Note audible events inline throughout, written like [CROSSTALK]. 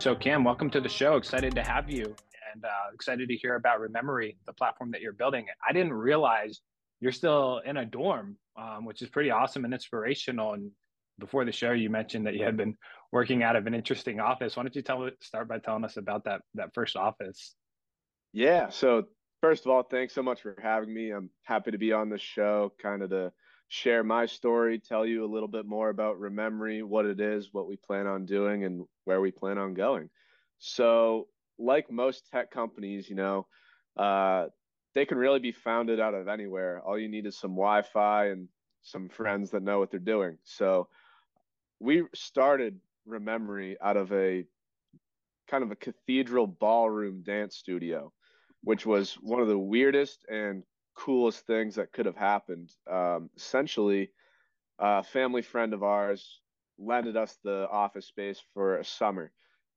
So, Cam, welcome to the show. Excited to have you and uh, excited to hear about Rememory, the platform that you're building. I didn't realize you're still in a dorm, um, which is pretty awesome and inspirational. And before the show, you mentioned that you had been working out of an interesting office. Why don't you tell start by telling us about that that first office? Yeah. So first of all, thanks so much for having me. I'm happy to be on the show, kind of to share my story, tell you a little bit more about Rememory, what it is, what we plan on doing, and where we plan on going. So, like most tech companies, you know, uh, they can really be founded out of anywhere. All you need is some Wi Fi and some friends that know what they're doing. So, we started Rememory out of a kind of a cathedral ballroom dance studio, which was one of the weirdest and coolest things that could have happened. Um, essentially, a family friend of ours lended us the office space for a summer,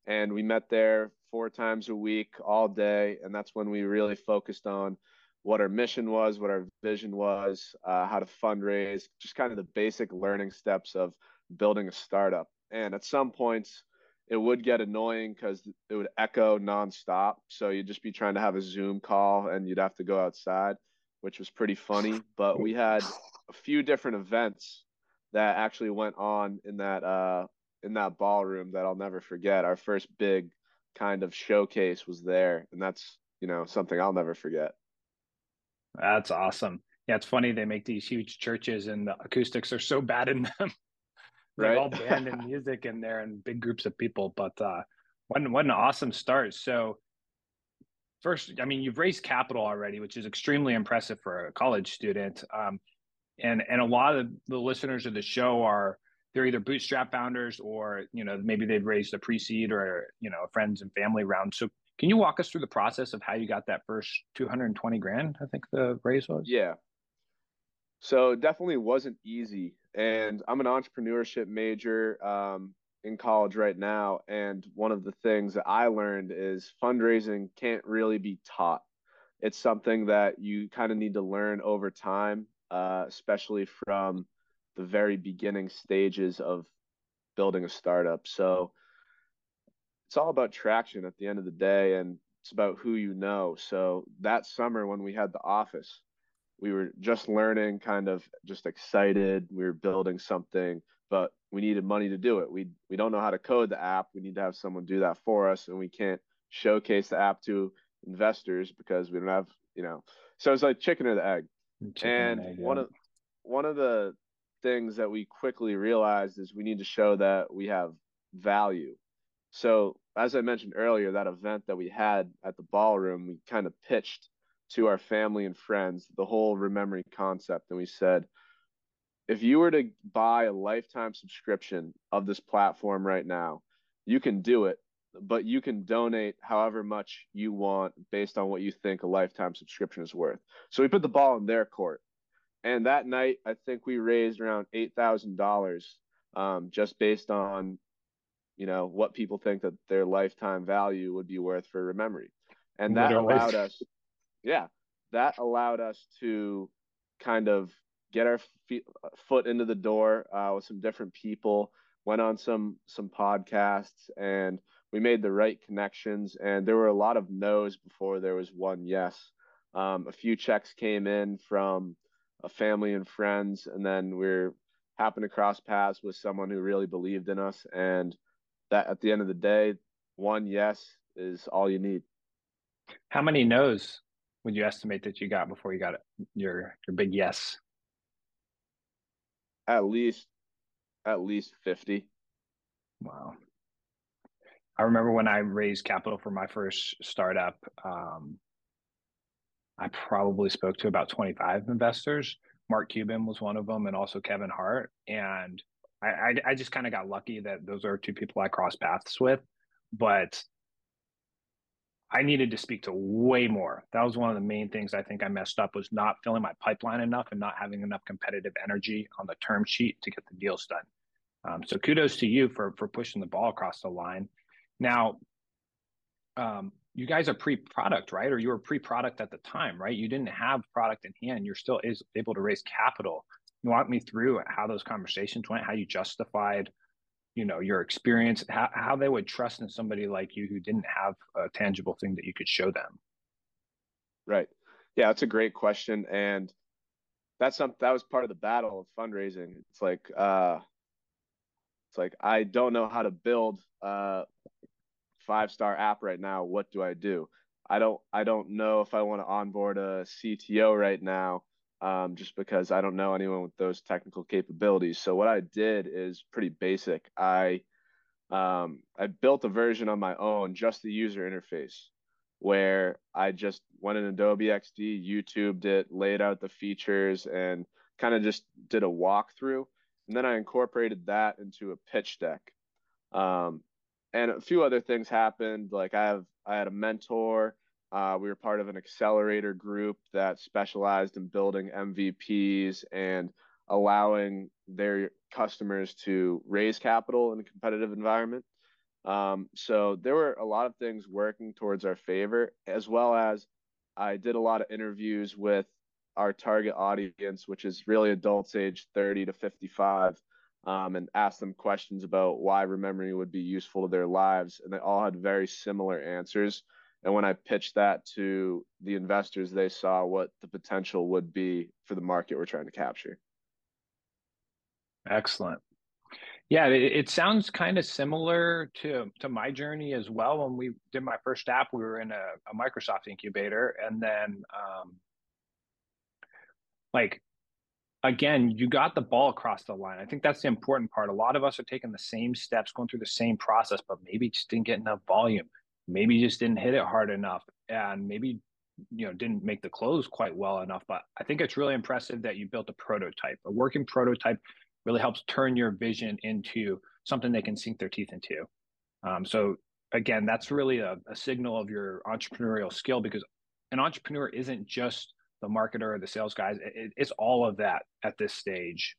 and we met there four times a week, all day, and that's when we really focused on what our mission was, what our vision was, uh, how to fundraise, just kind of the basic learning steps of building a startup. And at some points, it would get annoying because it would echo nonstop. So you'd just be trying to have a Zoom call and you'd have to go outside which was pretty funny. But we had a few different events that actually went on in that uh, in that ballroom that I'll never forget. Our first big kind of showcase was there, and that's you know something I'll never forget. That's awesome. Yeah, it's funny they make these huge churches and the acoustics are so bad in them. [LAUGHS] they right? all band and music in there and big groups of people. But uh, what what an awesome start. So first, I mean, you've raised capital already, which is extremely impressive for a college student. Um, and and a lot of the listeners of the show are they're either bootstrap founders or you know maybe they've raised a pre-seed or you know a friends and family round. So can you walk us through the process of how you got that first 220 grand? I think the raise was. Yeah. So definitely wasn't easy, and I'm an entrepreneurship major. Um, in college right now. And one of the things that I learned is fundraising can't really be taught. It's something that you kind of need to learn over time, uh, especially from the very beginning stages of building a startup. So it's all about traction at the end of the day, and it's about who you know. So that summer when we had the office, we were just learning, kind of just excited. We were building something but we needed money to do it. We we don't know how to code the app. We need to have someone do that for us, and we can't showcase the app to investors because we don't have you know. So it's like chicken or the egg. Chicken and egg, one yeah. of one of the things that we quickly realized is we need to show that we have value. So as I mentioned earlier, that event that we had at the ballroom, we kind of pitched to our family and friends the whole Rememory concept, and we said if you were to buy a lifetime subscription of this platform right now, you can do it, but you can donate however much you want based on what you think a lifetime subscription is worth. So we put the ball in their court. And that night, I think we raised around eight thousand um, dollars, just based on, you know, what people think that their lifetime value would be worth for memory. and that allowed us, yeah, that allowed us to kind of get our feet, foot into the door uh, with some different people went on some some podcasts and we made the right connections and there were a lot of no's before there was one yes. Um, a few checks came in from a family and friends and then we're happened to cross paths with someone who really believed in us and that at the end of the day one yes is all you need. How many no's would you estimate that you got before you got your your big yes at least at least 50 wow. I remember when i raised capital for my first startup um, i probably spoke to about 25 investors. Mark cuban was one of them and also kevin hart. And i i, I just kind of got lucky that those are two people i crossed paths with. But I needed to speak to way more. That was one of the main things I think I messed up was not filling my pipeline enough and not having enough competitive energy on the term sheet to get the deals done. Um, so kudos to you for for pushing the ball across the line. Now, um, you guys are pre-product, right? Or you were pre-product at the time, right? You didn't have product in hand. You're still is able to raise capital. You walk me through how those conversations went, how you justified you know your experience how, how they would trust in somebody like you who didn't have a tangible thing that you could show them? Right. Yeah that's a great question and that's something that was part of the battle of fundraising. It's like uh it's like i don't know how to build a five star app right now. What do i do? I don't i don't know if i want to onboard a cto right now um, just because I don't know anyone with those technical capabilities. So what I did is pretty basic. I um, I built a version on my own, just the user interface, where I just went in Adobe XD, YouTubed it, laid out the features, and kind of just did a walkthrough. And then I incorporated that into a pitch deck. Um, and a few other things happened. Like I have, I had a mentor uh, we were part of an accelerator group that specialized in building MVPs and allowing their customers to raise capital in a competitive environment. Um, so there were a lot of things working towards our favor, as well as I did a lot of interviews with our target audience, which is really adults age 30 to 55, um, and asked them questions about why remembering would be useful to their lives. And they all had very similar answers. And when I pitched that to the investors, they saw what the potential would be for the market we're trying to capture. Excellent. Yeah, it, it sounds kind of similar to to my journey as well. When we did my first app, we were in a, a Microsoft incubator, and then um, like again, you got the ball across the line. I think that's the important part. A lot of us are taking the same steps, going through the same process, but maybe just didn't get enough volume maybe just didn't hit it hard enough and maybe you know didn't make the close quite well enough but i think it's really impressive that you built a prototype. A working prototype really helps turn your vision into something they can sink their teeth into. Um, so again that's really a, a, signal of your entrepreneurial skill because an entrepreneur isn't just the marketer or the sales guys. It, it's all of that at this stage.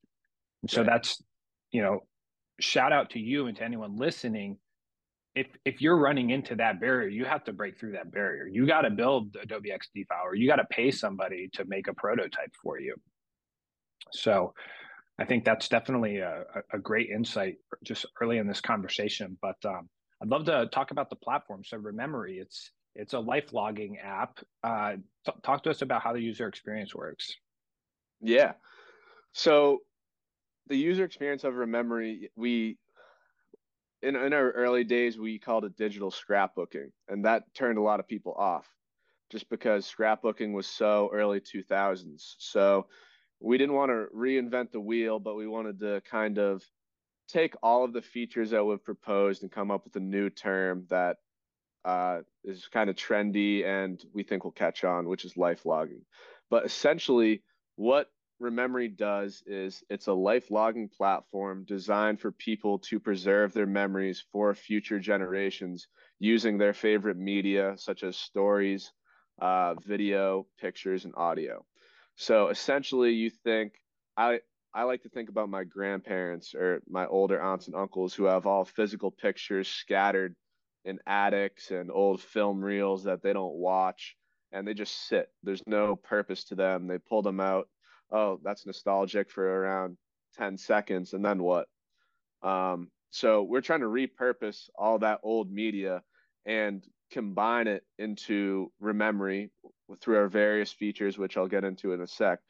So that's you know shout out to you and to anyone listening if if you're running into that barrier, you have to break through that barrier. You got to build Adobe XD file, or you got to pay somebody to make a prototype for you. So, I think that's definitely a, a great insight just early in this conversation. But um, I'd love to talk about the platform. So, Rememory, it's it's a life logging app. Uh, t- talk to us about how the user experience works. Yeah. So, the user experience of Rememory, we in, in our early days we called it digital scrapbooking and that turned a lot of people off just because scrapbooking was so early 2000s so we didn't want to reinvent the wheel but we wanted to kind of take all of the features that we've proposed and come up with a new term that uh, is kind of trendy and we think will catch on which is life logging. But essentially what Rememory does is it's a life logging platform designed for people to preserve their memories for future generations using their favorite media such as stories, uh, video, pictures, and audio. So essentially, you think I I like to think about my grandparents or my older aunts and uncles who have all physical pictures scattered in attics and old film reels that they don't watch and they just sit. There's no purpose to them. They pull them out oh, that's nostalgic for around 10 seconds. And then what? Um, so we're trying to repurpose all that old media and combine it into Rememory through our various features, which I'll get into in a sec.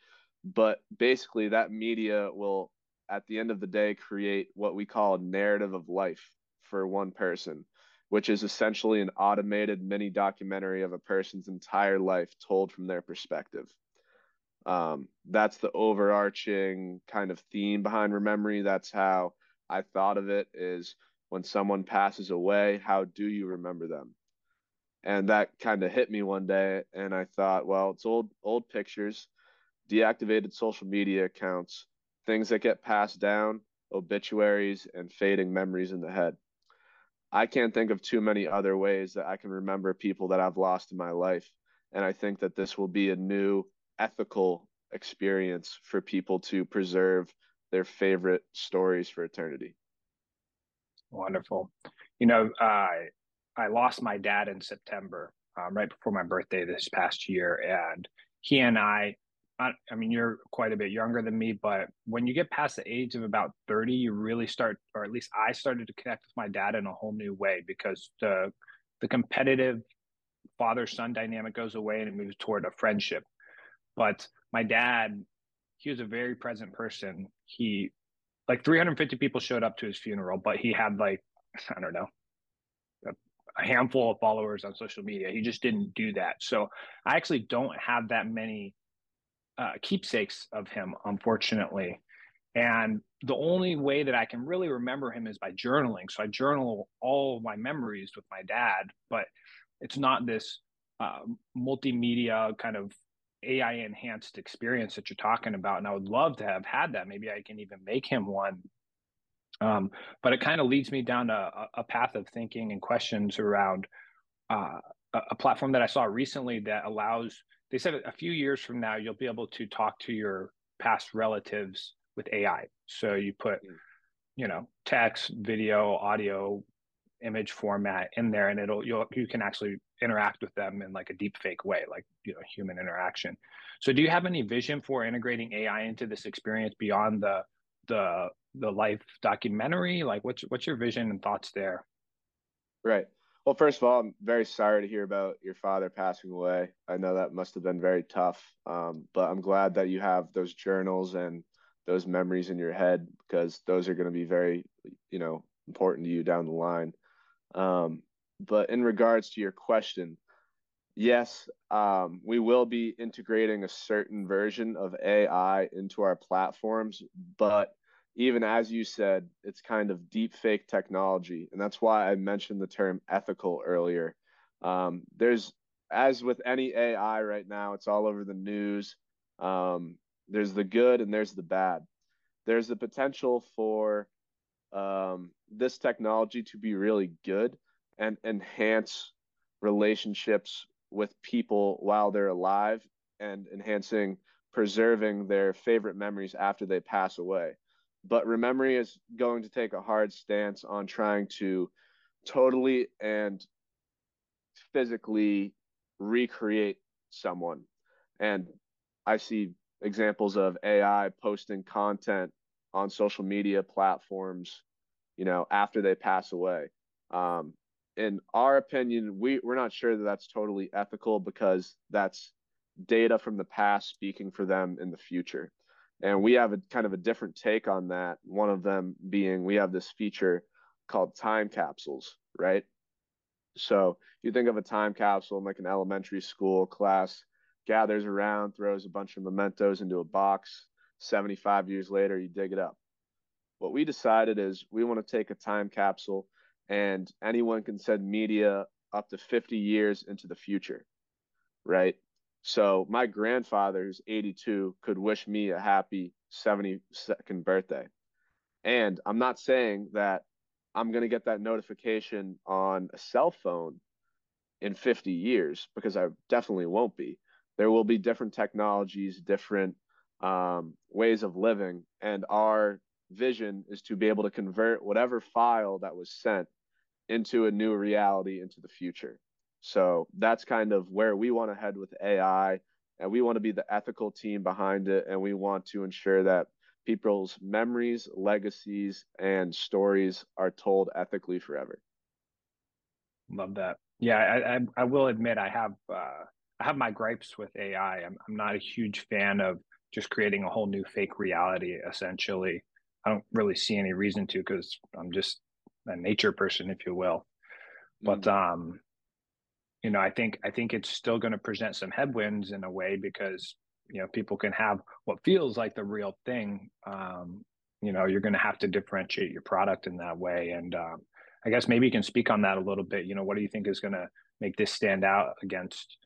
But basically, that media will, at the end of the day, create what we call a narrative of life for one person, which is essentially an automated mini documentary of a person's entire life told from their perspective um, that's the overarching kind of theme behind rememory that's how i thought of it is when someone passes away how do you remember them and that kind of hit me one day and i thought well it's old old pictures deactivated social media accounts things that get passed down obituaries and fading memories in the head I can't think of too many other ways that I can remember people that I've lost in my life. And I think that this will be a new ethical experience for people to preserve their favorite stories for eternity. Wonderful. You know, uh, I lost my dad in September, um, right before my birthday this past year. And he and I, I, I mean, you're quite a bit younger than me, but when you get past the age of about 30, you really start, or at least I started to connect with my dad in a whole new way because the, the competitive father son dynamic goes away and it moves toward a friendship. But my dad, he was a very present person. He, like 350 people showed up to his funeral, but he had like, [LAUGHS] I don't know, a handful of followers on social media. He just didn't do that. So I actually don't have that many uh, keepsakes of him, unfortunately. And the only way that I can really remember him is by journaling. So I journal all my memories with my dad, but it's not this uh, multimedia kind of AI enhanced experience that you're talking about. And I would love to have had that. Maybe I can even make him one. Um, but it kind of leads me down a, a, path of thinking and questions around uh, a, a platform that I saw recently that allows, they said a few years from now, you'll be able to talk to your past relatives with AI. So you put, hmm. you know, text, video, audio, image format in there and it'll you you can actually interact with them in like a deep fake way like you know human interaction. So do you have any vision for integrating ai into this experience beyond the the the life documentary? Like what's what's your vision and thoughts there? Right. Well first of all i'm very sorry to hear about your father passing away. I know that must have been very tough um, but i'm glad that you have those journals and those memories in your head because those are going to be very you know important to you down the line. Um, but in regards to your question, yes, um, we will be integrating a certain version of AI into our platforms. But even as you said, it's kind of deep fake technology. And that's why I mentioned the term ethical earlier. Um, there's, as with any AI right now, it's all over the news. Um, there's the good and there's the bad. There's the potential for um, this technology to be really good and enhance relationships with people while they're alive and enhancing preserving their favorite memories after they pass away. But Rememory is going to take a hard stance on trying to totally and physically recreate someone. And I see examples of AI posting content on social media platforms, you know, after they pass away. Um, in our opinion, we, we're not sure that that's totally ethical because that's data from the past speaking for them in the future. And we have a kind of a different take on that. One of them being we have this feature called time capsules, right? So you think of a time capsule in like an elementary school class, gathers around, throws a bunch of mementos into a box. 75 years later, you dig it up. What we decided is we want to take a time capsule and anyone can send media up to 50 years into the future, right? So my grandfather, who's 82, could wish me a happy 72nd birthday. And I'm not saying that I'm going to get that notification on a cell phone in 50 years because I definitely won't be. There will be different technologies, different um, ways of living, and our vision is to be able to convert whatever file that was sent into a new reality into the future. So that's kind of where we want to head with AI. And we want to be the ethical team behind it. And we want to ensure that people's memories, legacies, and stories are told ethically forever. Love that. Yeah, I, I, I will admit I have uh, I have my gripes with AI. I'm I'm not a huge fan of just creating a whole new fake reality. Essentially, I don't really see any reason to because I'm just a nature person, if you will. But mm-hmm. um, you know, I think I think it's still going to present some headwinds in a way because you know people can have what feels like the real thing. Um, you know, you're going to have to differentiate your product in that way, and um, I guess maybe you can speak on that a little bit. You know, what do you think is going to make this stand out against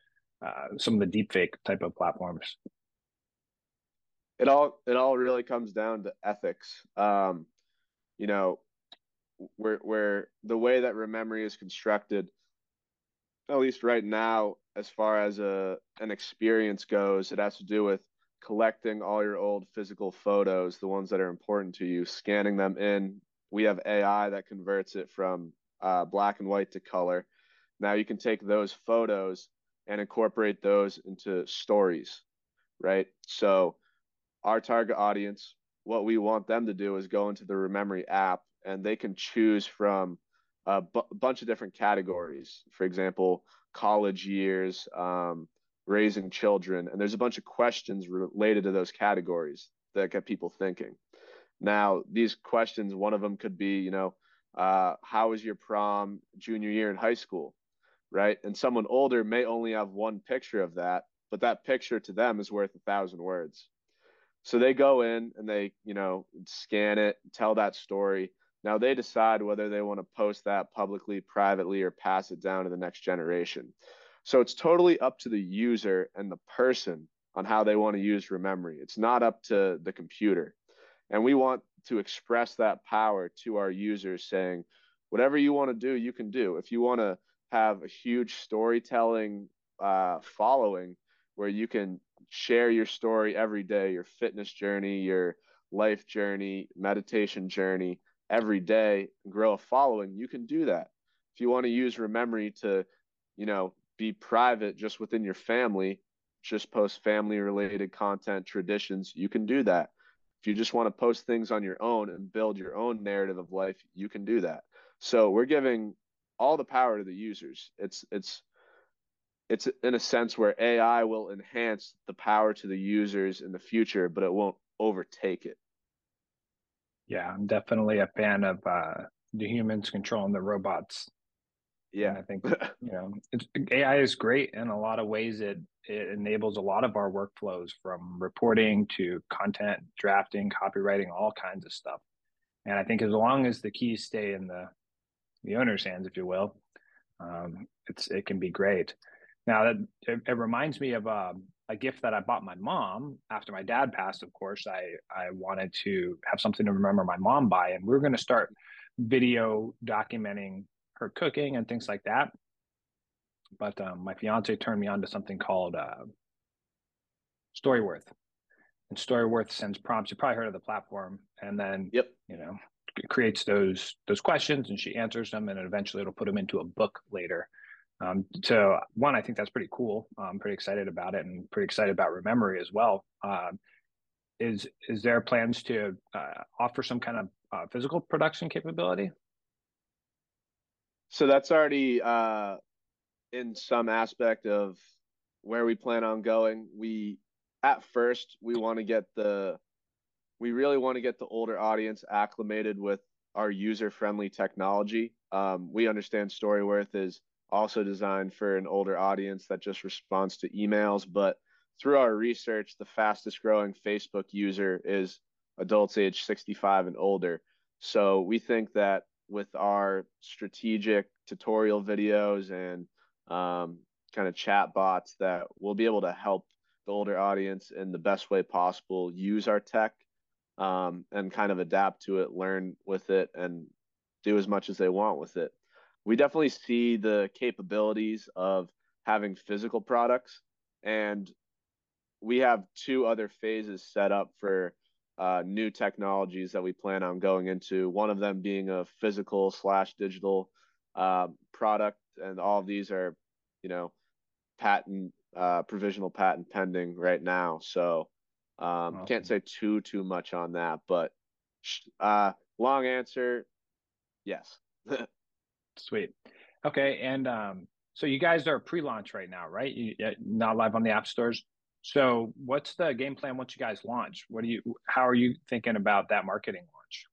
uh, some of the deepfake type of platforms? It all it all really comes down to ethics. Um, you know, where where the way that Rememory is constructed, at least right now, as far as a an experience goes, it has to do with collecting all your old physical photos, the ones that are important to you, scanning them in. We have AI that converts it from uh, black and white to color. Now you can take those photos and incorporate those into stories, right? So our target audience, what we want them to do is go into the Rememory app and they can choose from a bunch of different categories. For example, college years, um, raising children, and there's a bunch of questions related to those categories that get people thinking. Now, these questions, one of them could be, you know, uh, how was your prom junior year in high school, right? And someone older may only have one picture of that, but that picture to them is worth a thousand words. So they go in and they, you know, scan it, tell that story. Now they decide whether they want to post that publicly, privately, or pass it down to the next generation. So it's totally up to the user and the person on how they want to use Rememory. It's not up to the computer. And we want to express that power to our users saying, whatever you want to do, you can do. If you want to have a huge storytelling uh, following where you can share your story every day, your fitness journey, your life journey, meditation journey every day, grow a following, you can do that. If you want to use Rememory to, you know, be private just within your family, just post family related content, traditions, you can do that. If you just want to post things on your own and build your own narrative of life, you can do that. So we're giving all the power to the users. It's it's it's in a sense where AI will enhance the power to the users in the future, but it won't overtake it. Yeah, I'm definitely a fan of uh, the humans controlling the robots. Yeah, and I think [LAUGHS] you know AI is great in a lot of ways. It it enables a lot of our workflows from reporting to content drafting, copywriting, all kinds of stuff. And I think as long as the keys stay in the the owner's hands, if you will, um, it's it can be great. Now that it, it reminds me of um, a gift that I bought my mom after my dad passed. Of course, I I wanted to have something to remember my mom by, and we are going to start video documenting her cooking and things like that. But um, my fiance turned me on to something called uh, Storyworth, and Storyworth sends prompts. You probably heard of the platform, and then yep, you know, creates those those questions, and she answers them, and eventually it'll put them into a book later. Um, so one, I think that's pretty cool. I'm pretty excited about it and pretty excited about Rememory as well. Um, is is there plans to uh, offer some kind of uh, physical production capability? So that's already uh, in some aspect of where we plan on going. We at first we want to get the we really want to get the older audience acclimated with our user friendly technology. Um, we understand Storyworth is also designed for an older audience that just responds to emails. But through our research, the fastest growing Facebook user is adults age 65 and older. So we think that with our strategic tutorial videos and um, kind of chat bots that we'll be able to help the older audience in the best way possible use our tech um, and kind of adapt to it, learn with it, and do as much as they want with it we definitely see the capabilities of having physical products and we have two other phases set up for uh, new technologies that we plan on going into one of them being a physical slash digital uh, product and all of these are you know patent uh, provisional patent pending right now so um, awesome. can't say too too much on that but uh, long answer yes [LAUGHS] Sweet. Okay, and um, so you guys are pre-launch right now, right? You not live on the app stores. So what's the game plan once you guys launch? What do you? How are you thinking about that marketing launch?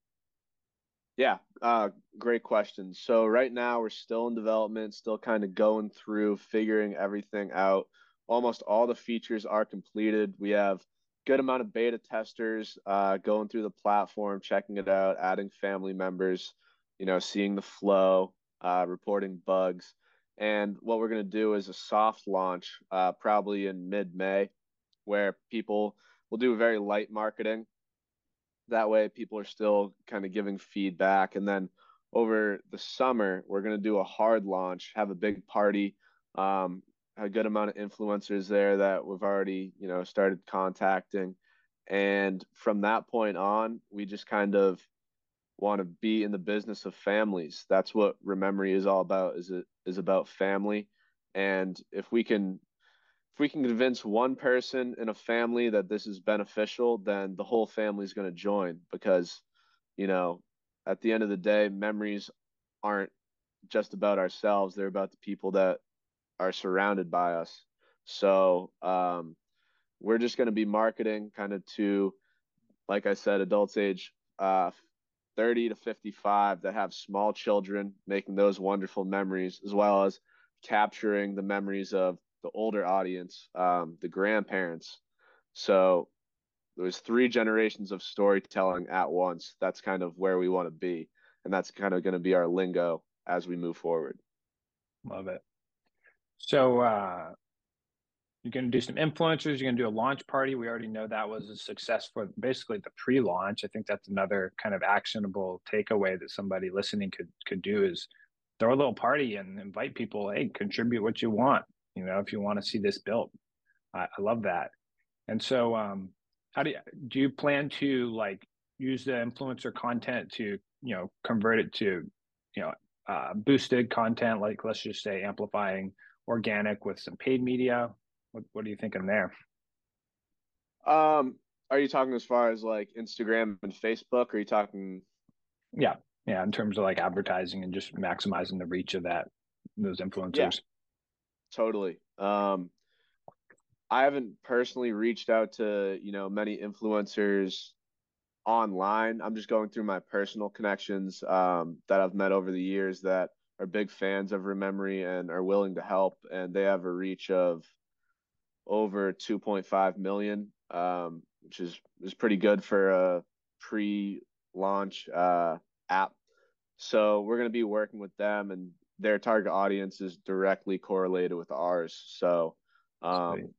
Yeah, uh, great question. So right now we're still in development, still kind of going through figuring everything out. Almost all the features are completed. We have good amount of beta testers uh, going through the platform, checking it out, adding family members, you know, seeing the flow uh, reporting bugs. And what we're going to do is a soft launch, uh, probably in mid May, where people will do very light marketing. That way, people are still kind of giving feedback. And then over the summer, we're going to do a hard launch, have a big party, um, a good amount of influencers there that we've already, you know, started contacting. And from that point on, we just kind of want to be in the business of families. That's what Rememory is all about. Is it is about family, and if we can if we can convince one person in a family that this is beneficial, then the whole family is going to join because, you know, at the end of the day, memories aren't just about ourselves; they're about the people that are surrounded by us. So um, we're just going to be marketing kind of to, like I said, adults age uh, 30 to 55 that have small children, making those wonderful memories, as well as capturing the memories of the older audience, um, the grandparents. So there's three generations of storytelling at once. That's kind of where we want to be. And that's kind of going to be our lingo as we move forward. Love it. So uh, you're going to do some influencers. You're going to do a launch party. We already know that was a success for basically the pre-launch. I think that's another kind of actionable takeaway that somebody listening could could do is throw a little party and invite people. Hey, contribute what you want. You know, if you want to see this built, I, I love that. And so, um, how do you do? You plan to like use the influencer content to you know convert it to you know uh, boosted content, like let's just say amplifying organic with some paid media what What are you thinking there? Um, are you talking as far as like Instagram and Facebook? Are you talking? Yeah, yeah, in terms of like advertising and just maximizing the reach of that those influencers. Yeah, totally. Um, I haven't personally reached out to you know many influencers online. I'm just going through my personal connections um, that I've met over the years that are big fans of Rememory and are willing to help, and they have a reach of over 2.5 million, um, which is is pretty good for a pre-launch uh, app. So we're going to be working with them, and their target audience is directly correlated with ours. So um,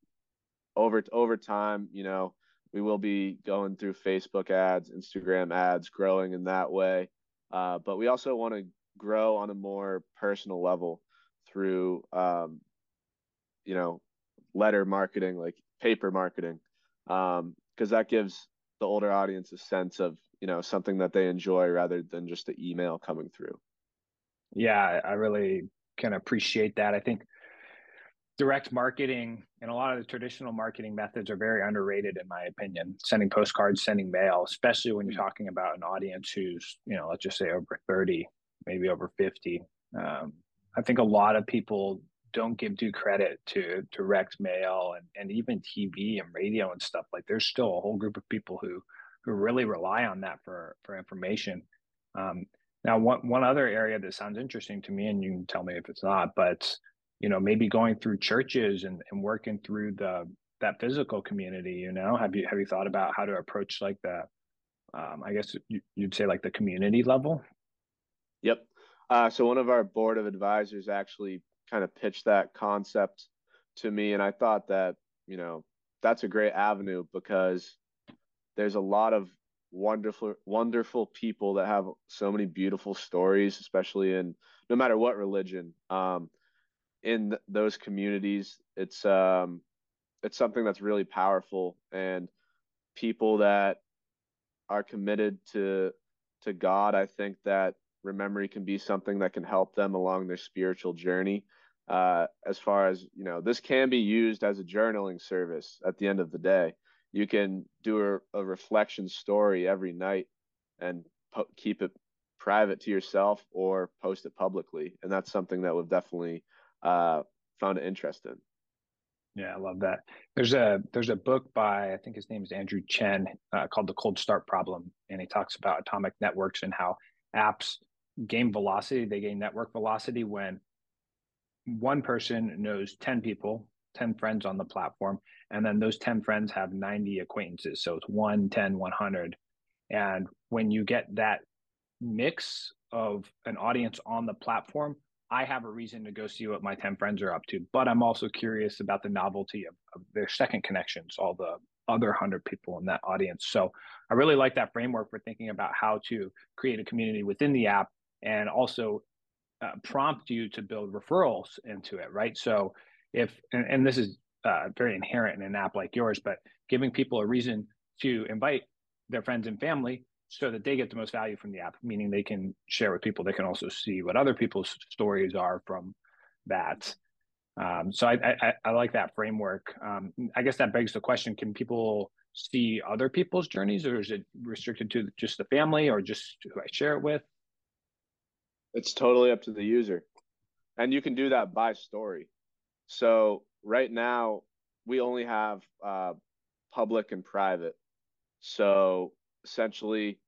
over over time, you know, we will be going through Facebook ads, Instagram ads, growing in that way. Uh, but we also want to grow on a more personal level through, um, you know, letter marketing, like paper marketing, because um, that gives the older audience a sense of you know something that they enjoy rather than just the email coming through. Yeah, I really can appreciate that. I think direct marketing and a lot of the traditional marketing methods are very underrated in my opinion sending postcards sending mail especially when you're mm. talking about an audience who's you know let's just say over 30 maybe over 50 um, i think a lot of people don't give due credit to direct mail and, and even TV and radio and stuff. Like there's still a whole group of people who who really rely on that for for information. Um, now, one one other area that sounds interesting to me, and you can tell me if it's not, but you know, maybe going through churches and, and working through the that physical community. You know, have you have you thought about how to approach like the, um, I guess you, you'd say like the community level? Yep. Uh, so one of our board of advisors actually kind of pitched that concept to me and I thought that, you know, that's a great avenue because there's a lot of wonderful wonderful people that have so many beautiful stories especially in no matter what religion um in th- those communities it's um it's something that's really powerful and people that are committed to to God I think that Rememory can be something that can help them along their spiritual journey. Uh, as far as you know, this can be used as a journaling service. At the end of the day, you can do a, a reflection story every night and po- keep it private to yourself or post it publicly, and that's something that we've definitely uh, found an interest in. Yeah, I love that. There's a there's a book by I think his name is Andrew Chen uh, called The Cold Start Problem, and he talks about atomic networks and how apps gain velocity, they gain network velocity when one person knows 10 people, 10 friends on the platform, and then those 10 friends have 90 acquaintances. So it's 1, 10, 100. And when you get that mix of an audience on the platform, I have a reason to go see what my 10 friends are up to. But I'm also curious about the novelty of, of their second connections, all the other 100 people in that audience. So I really like that framework for thinking about how to create a community within the app and also uh, prompt you to build referrals into it, right? So if and, and this is uh, very inherent in an app like yours, but giving people a reason to invite their friends and family so that they get the most value from the app, meaning they can share with people. They can also see what other people's stories are from that. Um, so I, I, I, like that framework. Um, I guess that begs the question: Can people see other people's journeys, or is it restricted to just the family, or just who I share it with? It's totally up to the user, and you can do that by story. So right now, we only have uh, public and private. So essentially,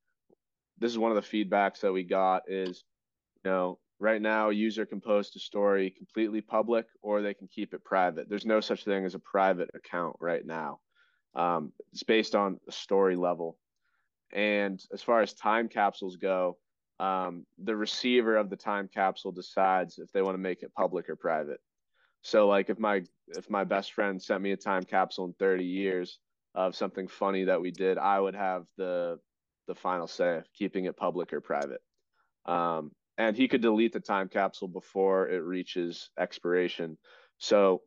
this is one of the feedbacks that we got is, you know, right now a user can post a story completely public or they can keep it private. There's no such thing as a private account right now. Um, it's based on a story level. And as far as time capsules go, um, the receiver of the time capsule decides if they want to make it public or private. So like if my if my best friend sent me a time capsule in 30 years of something funny that we did, I would have the the final say, of keeping it public or private. Um, and he could delete the time capsule before it reaches expiration. So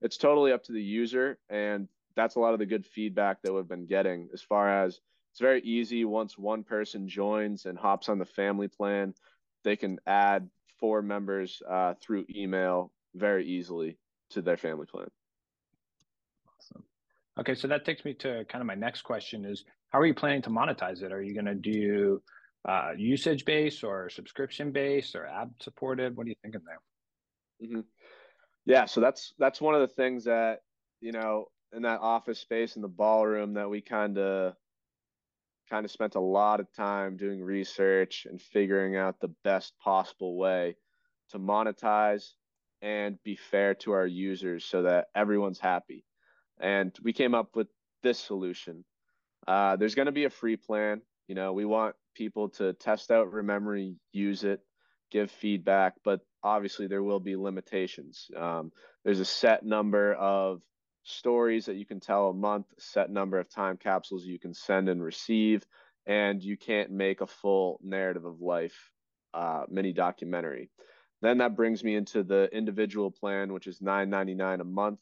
it's totally up to the user, and that's a lot of the good feedback that we've been getting as far as it's very easy once one person joins and hops on the family plan they can add four members uh, through email very easily to their family plan. Awesome. Okay so that takes me to kind of my next question is how are you planning to monetize it? Are you going to do uh, usage based or subscription based or ad supported what are you thinking there? Mm-hmm. yeah so that's that's one of the things that you know in that office space in the ballroom that we kind of kind of spent a lot of time doing research and figuring out the best possible way to monetize and be fair to our users so that everyone's happy. And we came up with this solution. Uh, there's going to be a free plan. You know, we want people to test out Rememory, use it, give feedback, but obviously there will be limitations. Um, there's a set number of stories that you can tell a month, set number of time capsules you can send and receive, and you can't make a full narrative of life uh, mini documentary. Then that brings me into the individual plan, which is $9.99 a month.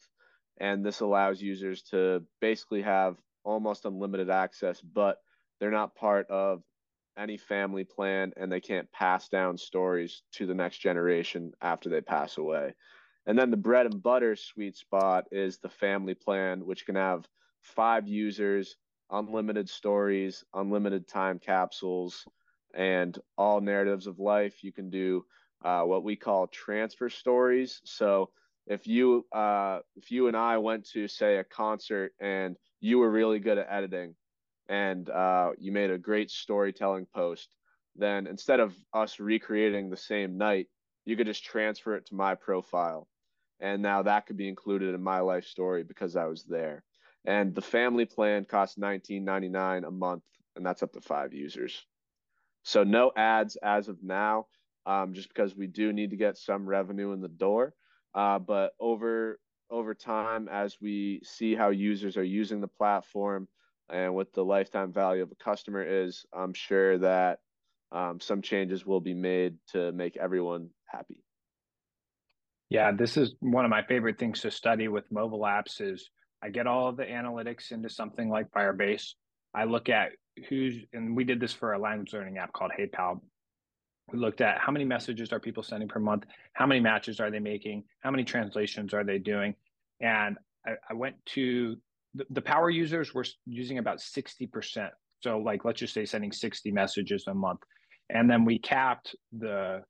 And this allows users to basically have almost unlimited access, but they're not part of any family plan and they can't pass down stories to the next generation after they pass away. And then the bread and butter sweet spot is the family plan, which can have five users, unlimited stories, unlimited time capsules, and all narratives of life. You can do uh, what we call transfer stories. So if you uh, if you and I went to say a concert and you were really good at editing, and uh, you made a great storytelling post, then instead of us recreating the same night, you could just transfer it to my profile and now that could be included in my life story because I was there. And the family plan costs $19.99 a month, and that's up to five users. So no ads as of now, um, just because we do need to get some revenue in the door. Uh, but over over time, as we see how users are using the platform and what the lifetime value of a customer is, I'm sure that um, some changes will be made to make everyone happy. Yeah, this is one of my favorite things to study with mobile apps is I get all of the analytics into something like Firebase. I look at who's and we did this for a language learning app called HeyPal. We looked at how many messages are people sending per month, how many matches are they making, how many translations are they doing, and I, I went to the, the power users were using about 60%. So like let's just say sending 60 messages a month. And then we capped the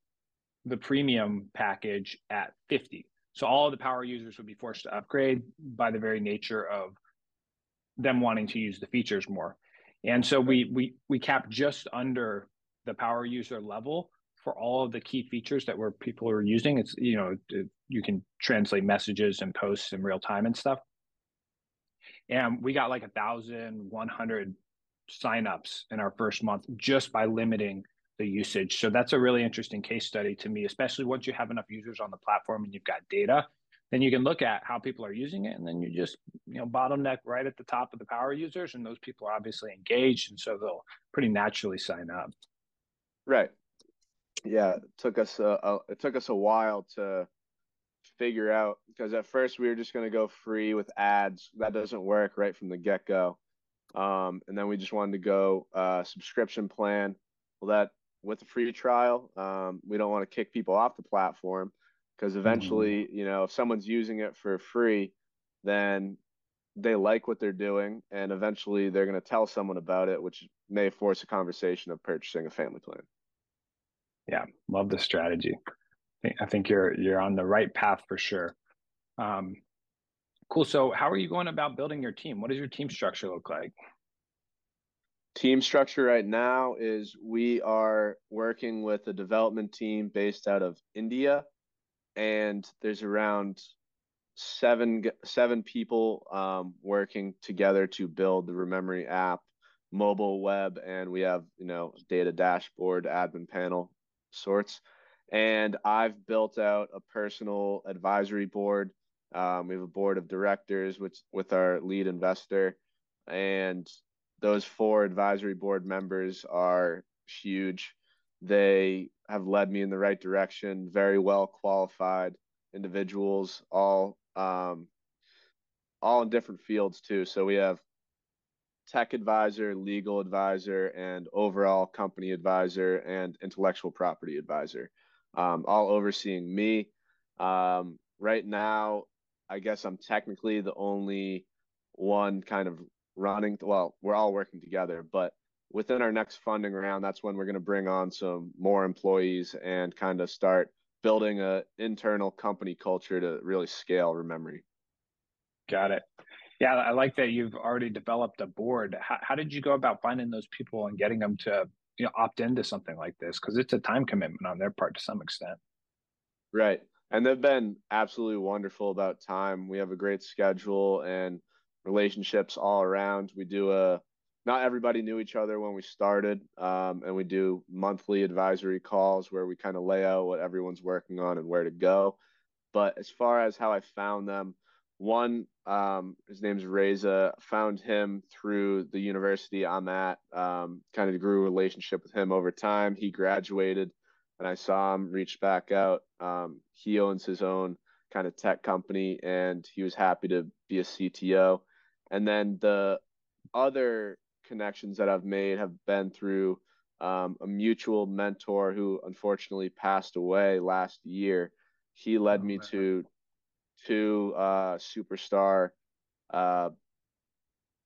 the premium package at 50. So all the power users would be forced to upgrade by the very nature of them wanting to use the features more. And so we we we capped just under the power user level for all of the key features that were people were using. It's you know you can translate messages and posts in real time and stuff. And we got like a thousand one hundred signups in our first month just by limiting the usage. So that's a really interesting case study to me, especially once you have enough users on the platform and you've got data, then you can look at how people are using it and then you just, you know, bottleneck right at the top of the power users and those people are obviously engaged and so they'll pretty naturally sign up. Right. yeah, it took us a, a it took us a while to figure out because at first we were just going to go free with ads. That doesn't work right from the get go. Um, and then we just wanted to go uh, subscription plan. Well, that with a free trial, um, we don't want to kick people off the platform because eventually, mm-hmm. you know, if someone's using it for free, then they like what they're doing, and eventually they're going to tell someone about it, which may force a conversation of purchasing a family plan. Yeah, love the strategy. I think you're you're on the right path for sure. Um, cool. So, how are you going about building your team? What does your team structure look like? Team structure right now is we are working with a development team based out of India, and there's around seven seven people um, working together to build the Rememory app, mobile, web, and we have you know data dashboard, admin panel sorts. And I've built out a personal advisory board. Um, we have a board of directors, which with our lead investor, and those four advisory board members are huge. They have led me in the right direction. Very well qualified individuals, all um, all in different fields too. So we have tech advisor, legal advisor, and overall company advisor and intellectual property advisor um, all overseeing me. Um, right now, I guess I'm technically the only one kind of running. Well, we're all working together, but within our next funding round, that's when we're going to bring on some more employees and kind of start building a internal company culture to really scale Rememory. Got it. Yeah, I like that you've already developed a board. How, how did you go about finding those people and getting them to you know opt into something like this because it's a time commitment on their part to some extent right and they've been absolutely wonderful about time we have a great schedule and relationships all around we do a not everybody knew each other when we started um, and we do monthly advisory calls where we kind of lay out what everyone's working on and where to go but as far as how i found them one, um, his name's Reza. Found him through the university I'm at. Um, kind of grew a relationship with him over time. He graduated, and I saw him reach back out. Um, he owns his own kind of tech company, and he was happy to be a CTO. And then the other connections that I've made have been through um, a mutual mentor who unfortunately passed away last year. He led oh, me to two uh, superstar uh,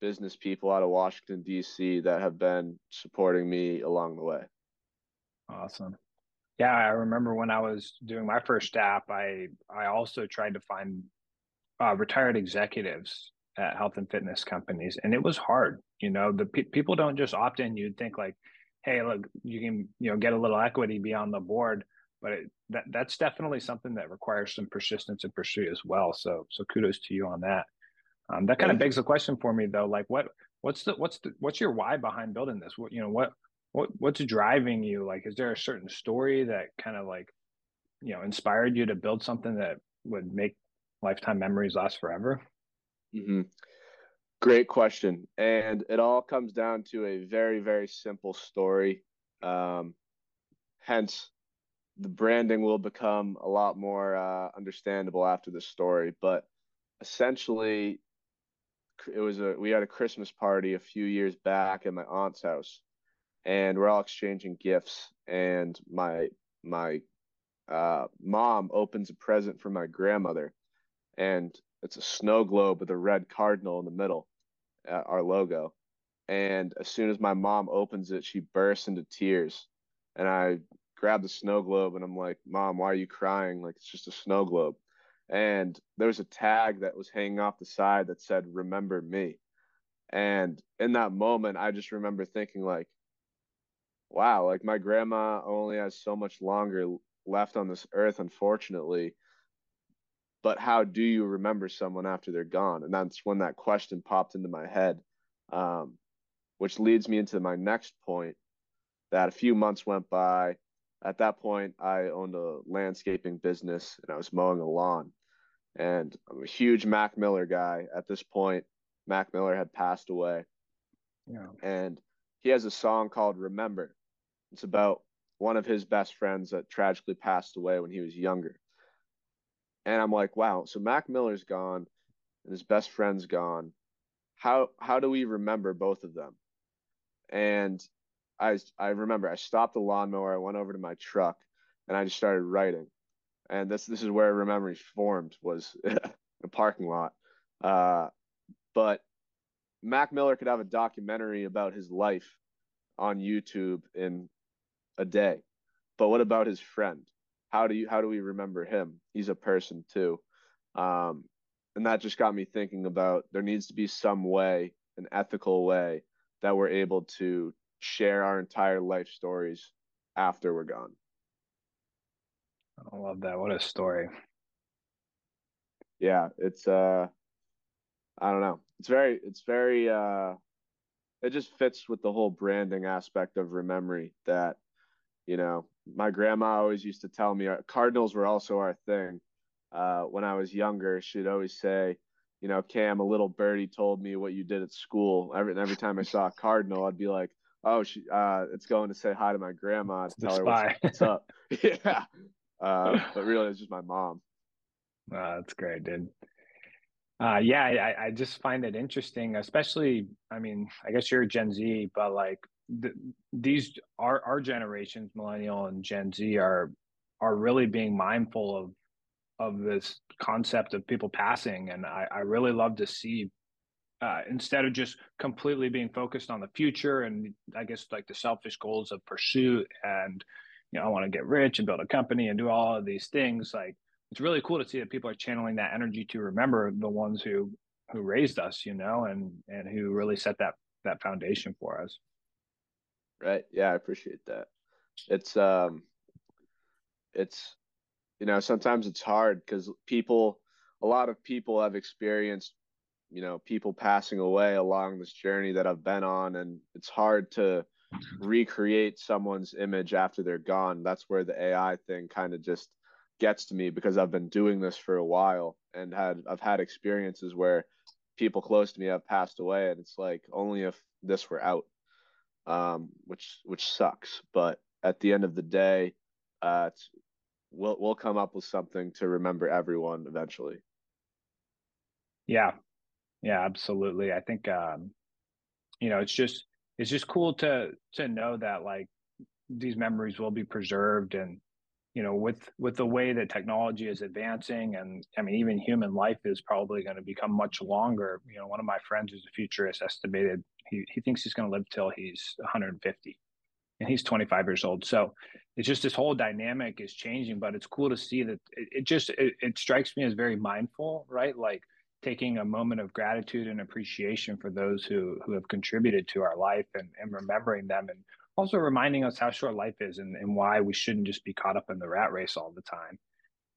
business people out of Washington D.C. that have been supporting me along the way. Awesome. Yeah, I remember when I was doing my first app, I I also tried to find uh, retired executives at health and fitness companies, and it was hard. You know, the pe- people don't just opt in. You'd think like, hey, look, you can you know get a little equity, be on the board, but it, that that's definitely something that requires some persistence and pursuit as well. So so kudos to you on that. Um, that kind of begs the question for me though, like what what's the what's the what's your why behind building this? What you know what what what's driving you? Like, is there a certain story that kind of like you know inspired you to build something that would make lifetime memories last forever? Mm-hmm. Great question, and it all comes down to a very very simple story. Um, hence the branding will become a lot more uh, understandable after the story. But essentially, it was a we had a Christmas party a few years back at my aunt's house, and we're all exchanging gifts. And my my uh, mom opens a present for my grandmother, and it's a snow globe with a red cardinal in the middle, uh, our logo. And as soon as my mom opens it, she bursts into tears, and I grab the snow globe and I'm like, Mom, why are you crying? Like, it's just a snow globe. And there was a tag that was hanging off the side that said, Remember me. And in that moment, I just remember thinking, like, wow, like my grandma only has so much longer left on this earth, unfortunately. But how do you remember someone after they're gone? And that's when that question popped into my head, um, which leads me into my next point that a few months went by at that point, I owned a landscaping business and I was mowing a lawn. And I'm a huge Mac Miller guy. At this point, Mac Miller had passed away. Yeah. And he has a song called Remember. It's about one of his best friends that tragically passed away when he was younger. And I'm like, wow, so Mac Miller's gone and his best friend's gone. How how do we remember both of them? And I I remember I stopped the lawnmower, I went over to my truck, and I just started writing. And this this is where memory formed was [LAUGHS] a parking lot. Uh, but Mac Miller could have a documentary about his life on YouTube in a day. But what about his friend? How do you how do we remember him? He's a person too. Um, and that just got me thinking about there needs to be some way, an ethical way that we're able to share our entire life stories after we're gone. I love that. What a story. Yeah, it's uh I don't know. It's very it's very uh it just fits with the whole branding aspect of Rememory that you know, my grandma always used to tell me uh, cardinals were also our thing. Uh, when I was younger, she'd always say, you know, Cam, a little birdie told me what you did at school. Every every time I saw a [LAUGHS] cardinal, I'd be like, oh, she, uh, it's going to say hi to my grandma to tell her what's, what's, up. [LAUGHS] [LAUGHS] yeah, uh, but really, it's just my mom. Uh, that's great, dude. Uh, yeah, I, I just find it interesting, especially. I mean, I guess you're a Gen Z, but like the, these our our generations, millennial and Gen Z, are are really being mindful of of this concept of people passing, and I, I really love to see uh, instead of just completely being focused on the future and I guess like the selfish goals of pursuit and you know I want to get rich and build a company and do all of these things. Like it's really cool to see that people are channeling that energy to remember the ones who who raised us, you know, and and who really set that that foundation for us. Right. Yeah, I appreciate that. It's um it's you know, sometimes it's hard cuz people a lot of people have experienced you know, people passing away along this journey that I've been on and it's hard to recreate someone's image after they're gone. That's where the AI thing kind of just gets to me because I've been doing this for a while and had I've had experiences where people close to me have passed away and it's like only if this were out um, which which sucks. But at the end of the day, uh, we'll we'll come up with something to remember everyone eventually. Yeah, yeah, absolutely. I think um, you know it's just it's just cool to to know that like these memories will be preserved and you know with with the way that technology is advancing and i mean even human life is probably going to become much longer. You know one of my friends who's a futurist estimated he, he thinks he's going to live till he's 150 and he's 25 years old. So it's just this whole dynamic is changing but it's cool to see that it, it just it, it strikes me as very mindful right? Like taking a moment of gratitude and appreciation for those who who have contributed to our life and, and remembering them and also reminding us how short life is and, and why we shouldn't just be caught up in the rat race all the time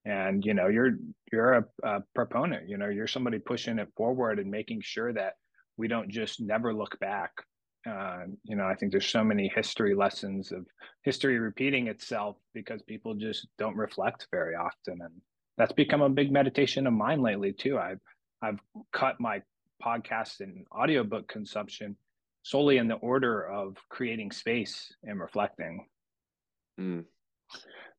and you know you're you're a, a proponent you know you're somebody pushing it forward and making sure that we don't just never look back. Uh, you know, I think there's so many history lessons of history repeating itself because people just don't reflect very often, and that's become a big meditation of mine lately too. I've I've cut my podcast and audiobook consumption solely in the order of creating space and reflecting. Mm.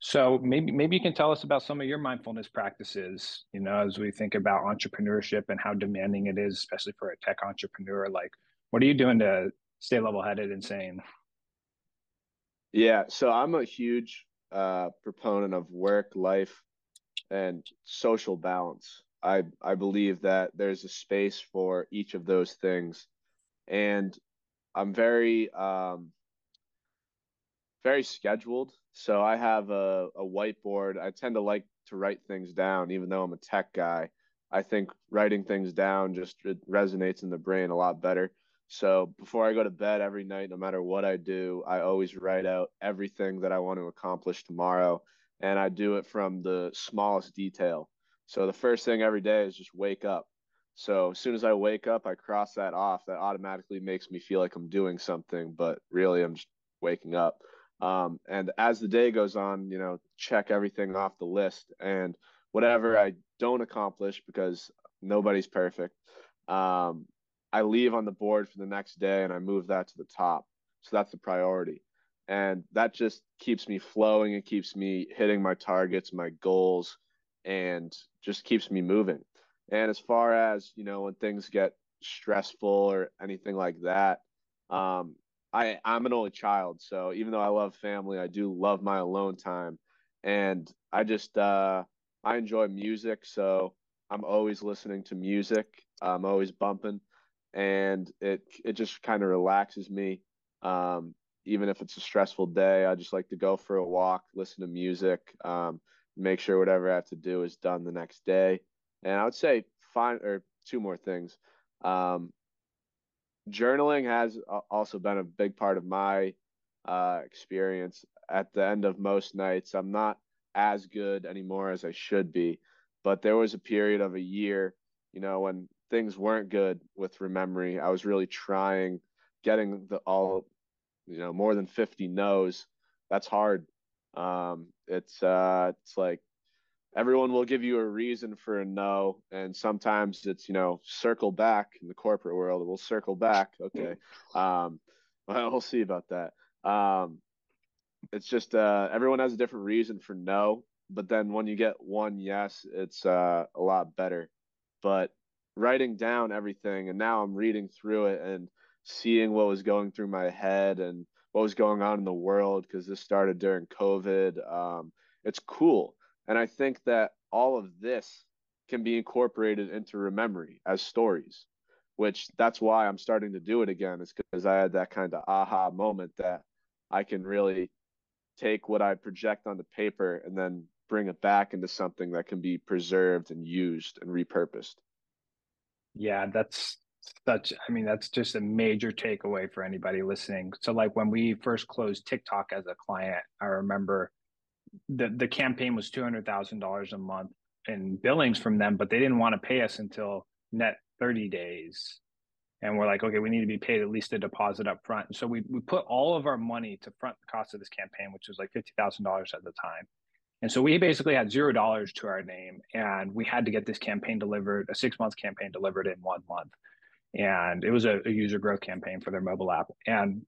So maybe maybe you can tell us about some of your mindfulness practices, you know, as we think about entrepreneurship and how demanding it is, especially for a tech entrepreneur. Like, what are you doing to stay level headed and sane? Yeah, so I'm a huge uh, proponent of work, life, and social balance. I I believe that there's a space for each of those things, and I'm very um, very scheduled. So I have a, a whiteboard. I tend to like to write things down, even though I'm a tech guy. I think writing things down just resonates in the brain a lot better. So before I go to bed every night, no matter what I do, I always write out everything that I want to accomplish tomorrow. And I do it from the smallest detail. So the first thing every day is just wake up. So as soon as I wake up, I cross that off. That automatically makes me feel like I'm doing something, but really I'm just waking up. Um, and as the day goes on, you know, check everything off the list and whatever I don't accomplish because nobody's perfect. Um, I leave on the board for the next day and I move that to the top. So that's the priority. and that just keeps me flowing and keeps me hitting my targets, my goals, and just keeps me moving. And as far as you know, when things get stressful or anything like that, um, I I'm an only child, so even though I love family, I do love my alone time, and I just uh, I enjoy music, so I'm always listening to music. I'm always bumping, and it it just kind of relaxes me. Um, even if it's a stressful day, I just like to go for a walk, listen to music, um, make sure whatever I have to do is done the next day. And I would say find or two more things. Um, journaling has also been a big part of my uh, experience. At the end of most nights, I'm not as good anymore as I should be, but there was a period of a year, you know, when things weren't good with remembering. I was really trying, getting the all, you know, more than 50 no's. That's hard. Um, it's uh, it's like everyone will give you a reason for a no and sometimes it's you know circle back in the corporate world we'll circle back okay [LAUGHS] um [LAUGHS] well, we'll see about that um it's just uh everyone has a different reason for no but then when you get one yes it's uh a lot better but writing down everything and now i'm reading through it and seeing what was going through my head and what was going on in the world because this started during covid um it's cool and I think that all of this can be incorporated into Rememory as stories, which that's why I'm starting to do it again, is because I had that kind of aha moment that I can really take what I project onto paper and then bring it back into something that can be preserved and used and repurposed. Yeah, that's such i mean that's just a major takeaway for anybody listening so like when we first closed tiktok as a client i remember the the campaign was two hundred thousand dollars a month in billings from them, but they didn't want to pay us until net thirty days. And we're like, okay, we need to be paid at least a deposit up front. And so we we put all of our money to front the cost of this campaign, which was like fifty thousand dollars at the time. And so we basically had zero dollars to our name, and we had to get this campaign delivered, a six month campaign delivered in one month. And it was a, a user growth campaign for their mobile app. And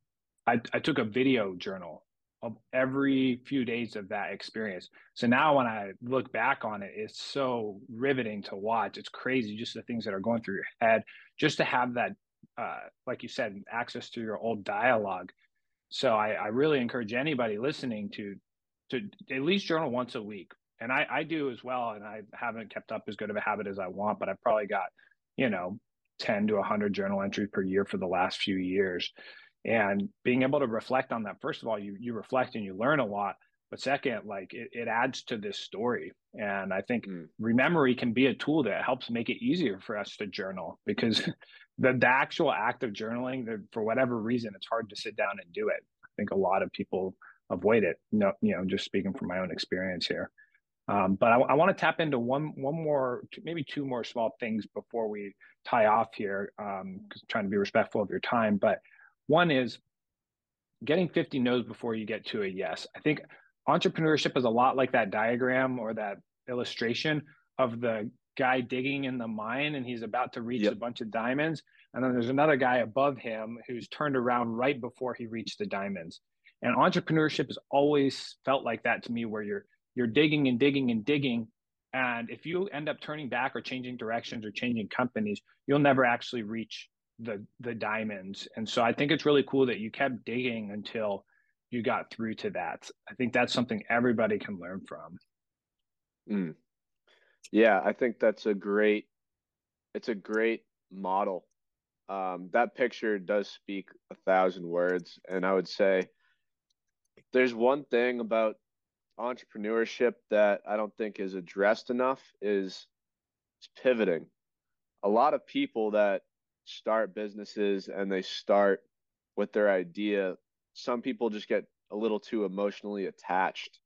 I, I took a video journal of every few days of that experience. So now when I look back on it, it's so riveting to watch. It's crazy just the things that are going through your head, just to have that, uh, like you said, access to your old dialogue. So I, I really encourage anybody listening to to at least journal once a week. And I, I do as well. And I haven't kept up as good of a habit as I want, but I've probably got, you know, 10 to 100 journal entries per year for the last few years and being able to reflect on that first of all you you reflect and you learn a lot but second like it, it adds to this story. And i think mm. rememory can be a tool that helps make it easier for us to journal because [LAUGHS] the, the actual act of journaling the, for whatever reason it's hard to sit down and do it. I think a lot of people avoid it no you know just speaking from my own experience here. Um, but I, I want to tap into one one more maybe two more small things before we tie off here um, trying to be respectful of your time but one is getting 50 no's before you get to a yes. I think entrepreneurship is a lot like that diagram or that illustration of the guy digging in the mine and he's about to reach yep. a bunch of diamonds. And then there's another guy above him who's turned around right before he reached the diamonds. And entrepreneurship has always felt like that to me, where you're you're digging and digging and digging. And if you end up turning back or changing directions or changing companies, you'll never actually reach the the diamonds. And so I think it's really cool that you kept digging until you got through to that. I think that's something everybody can learn from. Mm. Yeah, I think that's a great it's a great model. Um, that picture does speak a thousand words. And I would say there's one thing about entrepreneurship that I don't think is addressed enough is pivoting. A lot of people that start businesses and they start with their idea, some people just get a little too emotionally attached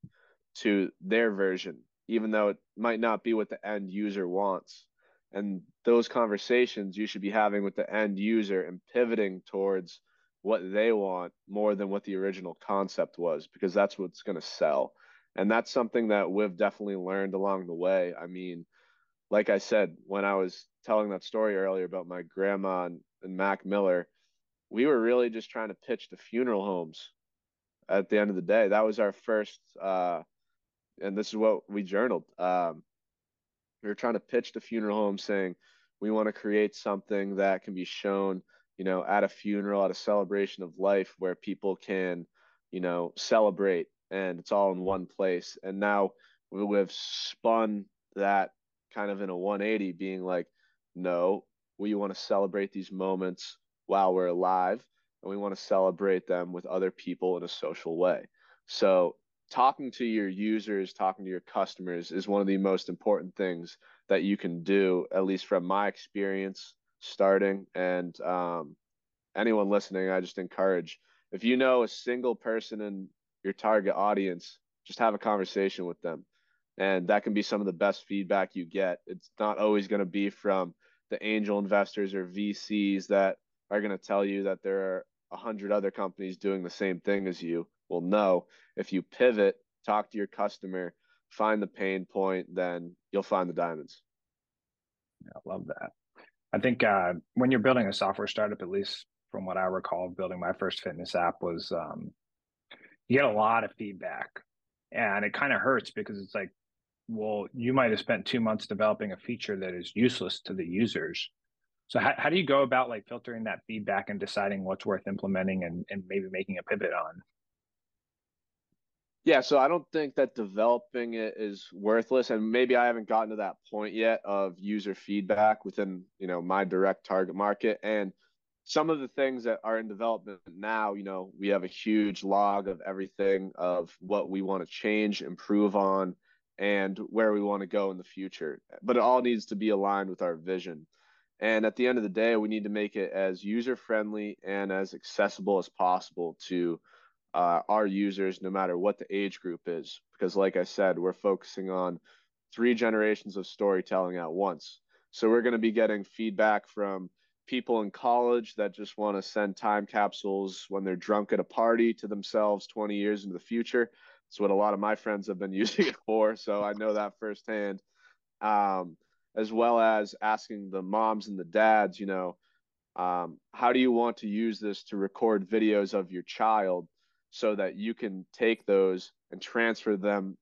to their version, even though it might not be what the end user wants. And those conversations you should be having with the end user and pivoting towards what they want more than what the original concept was, because that's what's going to sell. And that's something that we've definitely learned along the way. I mean, like I said, when I was telling that story earlier about my grandma and, and Mac Miller, we were really just trying to pitch to funeral homes. at the end of the day. That was our first, uh, and this is what we journaled. Um, we were trying to pitch the funeral home saying we want to create something that can be shown, you know, at a funeral, at a celebration of life where people can, you know, celebrate and it's all in one place. And now we've spun that kind of in a 180 being like, no, we want to celebrate these moments while we're alive and we want to celebrate them with other people in a social way. So, talking to your users, talking to your customers is one of the most important things that you can do, at least from my experience starting. And um, anyone listening, I just encourage if you know a single person in your target audience, just have a conversation with them. And that can be some of the best feedback you get. It's not always going to be from the angel investors or VCs that are going to tell you that there are a hundred other companies doing the same thing as you. Well, no, if you pivot, talk to your customer, find the pain point, then you'll find the diamonds. Yeah, I love that. I think uh, when you're building a software startup, at least from what I recall, building my first fitness app was um, you get a lot of feedback, and it kind of hurts because it's like, well, you might have spent two months developing a feature that is useless to the users, so how, how do you go about like filtering that feedback and deciding what's worth implementing and, and maybe making a pivot on? Yeah, so I don't think that developing it is worthless, and maybe I haven't gotten to that point yet of user feedback within you know my direct target market. And some of the things that are in development now, you know, we have a huge log of everything of what we want to change, improve on, and where we want to go in the future. But it all needs to be aligned with our vision. And at the end of the day, we need to make it as user friendly and as accessible as possible to uh, our users, no matter what the age group is. Because, like I said, we're focusing on three generations of storytelling at once. So, we're going to be getting feedback from people in college that just want to send time capsules when they're drunk at a party to themselves 20 years into the future. That's what a lot of my friends have been [LAUGHS] using it for. So, I know that firsthand. Um, as well as asking the moms and the dads, you know, um, how do you want to use this to record videos of your child so that you can take those and transfer them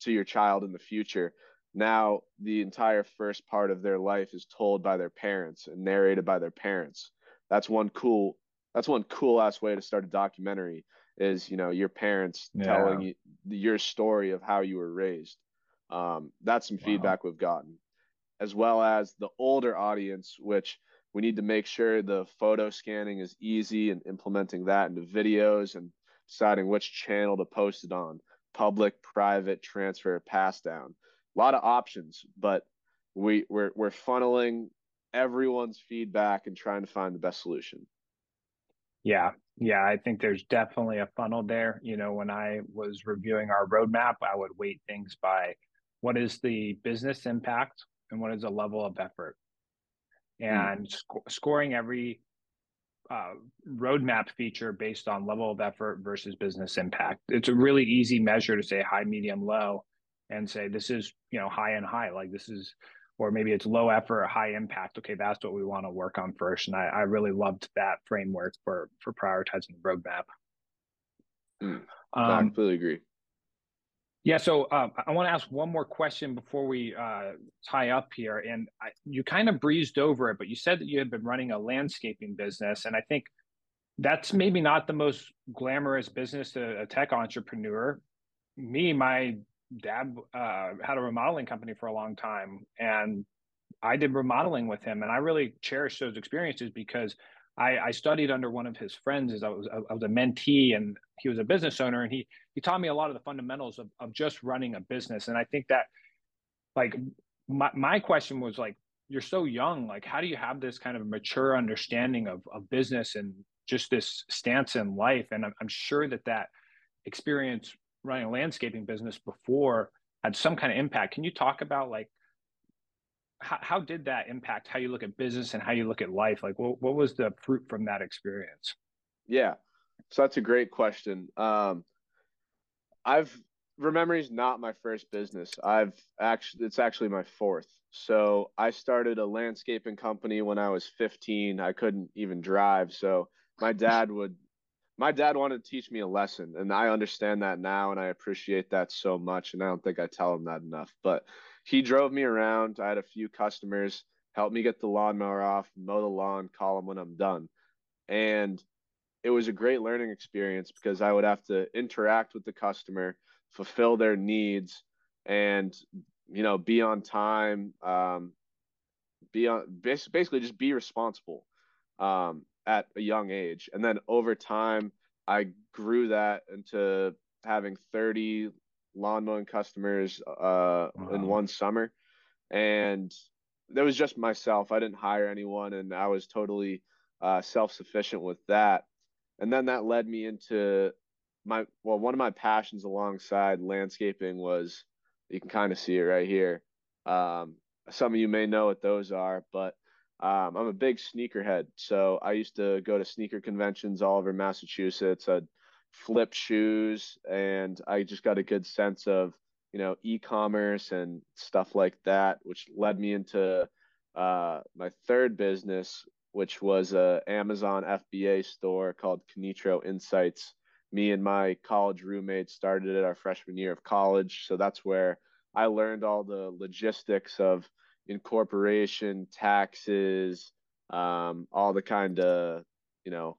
to your child in the future? Now, the entire first part of their life is told by their parents and narrated by their parents. That's one cool. That's one cool ass way to start a documentary. Is you know your parents yeah. telling you your story of how you were raised. Um, that's some wow. feedback we've gotten as well as the older audience, which we need to make sure the photo scanning is easy and implementing that into videos and deciding which channel to post it on public, private, transfer, pass down. A lot of options, but we, we're, we're funneling everyone's feedback and trying to find the best solution. Yeah. Yeah. I think there's definitely a funnel there. You know, when I was reviewing our roadmap, I would weight things by what is the business impact? and what is the level of effort hmm. and mm. sc- scoring every uh, roadmap feature based on level of effort versus business impact. It's a really easy measure to say high, medium, low, and say this is you know high and high. Like this is, or maybe it's low effort, high impact. Okay, that's what we want to work on first. And I, I really loved that framework for for prioritizing the roadmap. Mm. Um, I completely agree. Yeah, so um, I want to ask one more question before we uh, tie up here. And I, you kind of breezed over it, but you said that you had been running a landscaping business. And I think that's maybe not the most glamorous business to a tech entrepreneur. Me, my dad uh, had a remodeling company for a long time, and I did remodeling with him. And I really cherish those experiences because I, I, studied under one of his friends as I was, I was a mentee and he was a business owner and he he taught me a lot of the fundamentals of, of just running a business. And I think that like my, my question was like, you're so young, like how do you have this kind of mature understanding of, of business and just this stance in life? And I'm, I'm sure that that experience running a landscaping business before had some kind of impact. Can you talk about like how, how did that impact how you look at business and how you look at life? Like, what, what was the fruit from that experience? Yeah. So that's a great question. Um, I've Rememory is not my first business. I've actually it's actually my fourth. So I started a landscaping company when I was 15. I couldn't even drive, so my dad would my dad wanted to teach me a lesson, and I understand that now, and I appreciate that so much. And I don't think I tell him that enough. But he drove me around. I had a few customers help me get the lawnmower off, mow the lawn, call them when I'm done, and it was a great learning experience because I would have to interact with the customer, fulfill their needs, and you know be on time, um, be on basically just be responsible. Um, at a young age. And then over time, I grew that into having 30 lawn mowing customers uh, wow. in one summer. And that was just myself. I didn't hire anyone, and I was totally uh, self sufficient with that. And then that led me into my well, one of my passions alongside landscaping was you can kind of see it right here. Um, some of you may know what those are, but um, I'm a big sneakerhead, so I used to go to sneaker conventions all over Massachusetts. I'd flip shoes, and I just got a good sense of you know e-commerce and stuff like that, which led me into uh, my third business, which was a Amazon FBA store called Kinetro Insights. Me and my college roommate started it our freshman year of college, so that's where I learned all the logistics of incorporation, taxes, um, all the kind of, you know,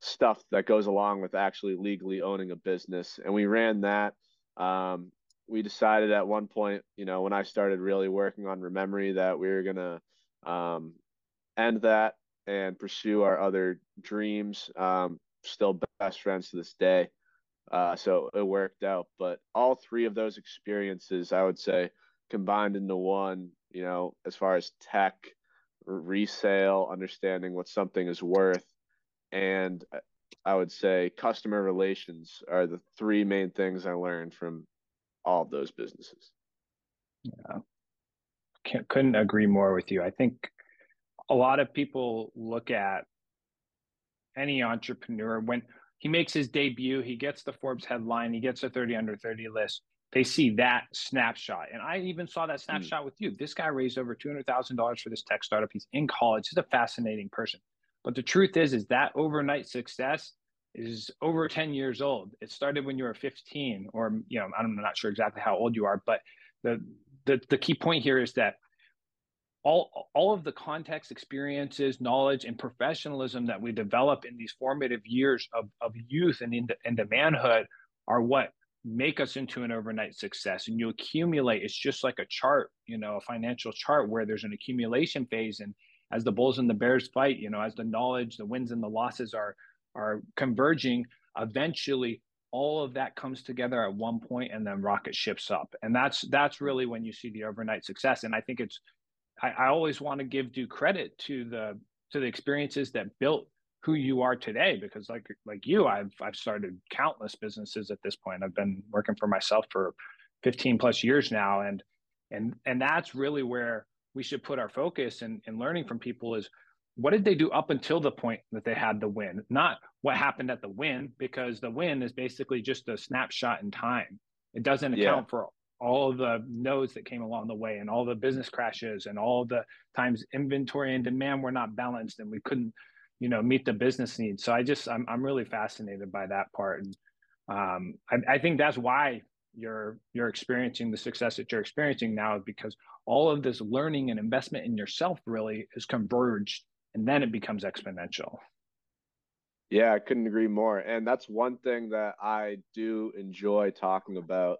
stuff that goes along with actually legally owning a business. And we ran that. Um, we decided at one point, you know, when I started really working on Rememory, that we were going to um, end that and pursue our other dreams. Um, still best friends to this day. Uh, so it worked out. But all three of those experiences, I would say, combined into one you know, as far as tech, resale, understanding what something is worth, and uh, I would say customer relations are the three main things I learned from all of those businesses. Yeah. Can't, couldn't agree more with you. I think a lot of people look at any entrepreneur when he makes his debut, he gets the Forbes headline, he gets a 30 under 30 list they see that snapshot. And I even saw that hmm. snapshot mm. with you. This guy raised over $200,000 for this tech startup. He's in college. He's a fascinating person. But the truth is, is that overnight success is over 10 years old. It started when you were 15 or, you know, I'm not sure exactly how old you are, but the, the, the key point here is that all, all of the context, experiences, knowledge, and professionalism that we develop in these formative years of, of youth and into, into manhood are what make us into an overnight success. And you accumulate it's just like a chart you know a financial chart where there's an accumulation phase. And as the bulls and the bears fight you know as the knowledge the wins and the losses are are converging eventually all of that comes together at one point and then rocket ships up. And that's that's really when you see the overnight success. And i think it's i, I always want to give due credit to the to the experiences that built who you are today because like like you I've I've started countless businesses at this point. I've been working for myself for 15 plus years now and and and that's really where we should put our focus and in, in learning from people is what did they do up until the point that they had the win not what happened at the win because the win is basically just a snapshot in time it doesn't account yeah. for all the nodes that came along the way and all the business crashes and all the times inventory and demand were not balanced and we couldn't you know meet the business needs. So i just i'm, I'm really fascinated by that part. And um, I, I think that's why you're you're experiencing the success that you're experiencing now because all of this learning and investment in yourself really is converged and then it becomes exponential. Yeah i couldn't agree more. And that's one thing that i do enjoy talking about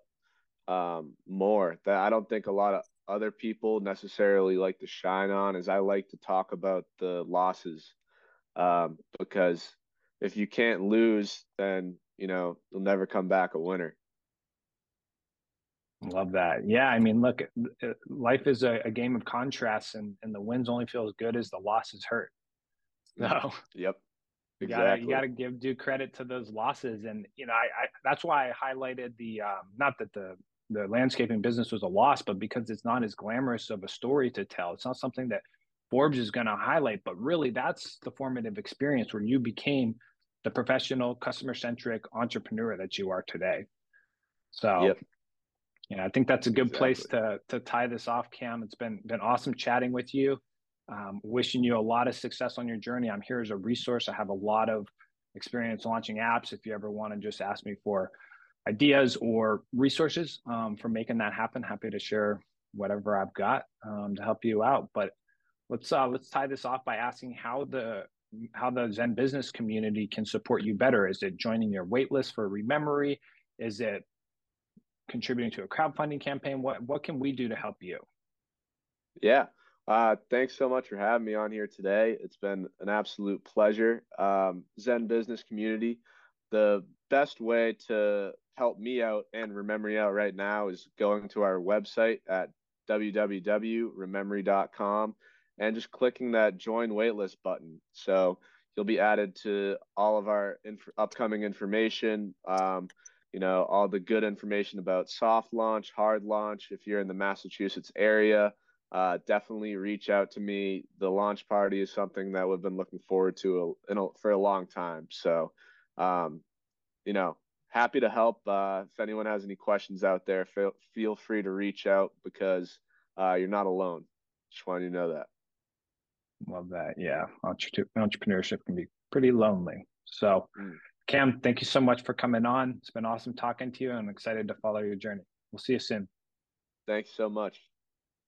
um, more that i don't think a lot of other people necessarily like to shine on is i like to talk about the losses um, because if you can't lose, then you know you'll never come back a winner. Love that. Yeah, I mean, look, life is a, a, game of contrasts, and and the wins only feel as good as the losses hurt. [LAUGHS] So, yep, exactly. You gotta, you gotta give due credit to those losses, and you know, I, I that's why I highlighted the um, not that the the landscaping business was a loss, but because it's not as glamorous of a story to tell. It's not something that Forbes is going to highlight, but really that's the formative experience where you became the professional, customer centric entrepreneur that you are today. So, yep. yeah, I think that's a good exactly. place to to tie this off, Cam. It's been been awesome chatting with you. Um, wishing you a lot of success on your journey. I'm here as a resource. I have a lot of experience launching apps. If you ever want to just ask me for ideas or resources um, for making that happen, happy to share whatever I've got um, to help you out. But let's uh, let's tie this off by asking how the how the Zen business community can support you better. Is it joining your waitlist for Rememory? Is it contributing to a crowdfunding campaign? What what can we do to help you? Yeah. Uh, thanks so much for having me on here today. It's been an absolute pleasure. Um, Zen business community. The best way to help me out and Rememory out right now is going to our website at www.rememory.com and just clicking that join waitlist button. So you'll be added to all of our inf- upcoming information. Um, you know, all the good information about soft launch, hard launch. If you're in the Massachusetts area, uh, definitely reach out to me. The launch party is something that we've been looking forward to a, a, for a long time. So, um, you know, happy to help. Uh, if anyone has any questions out there, feel, feel free to reach out because uh, you're not alone. Just wanted you to know that. Love that. Yeah. Entrepreneurship can be pretty lonely. So, mm. Cam, thank you so much for coming on. It's been awesome talking to you. And I'm excited to follow your journey. We'll see you soon. Thanks so much.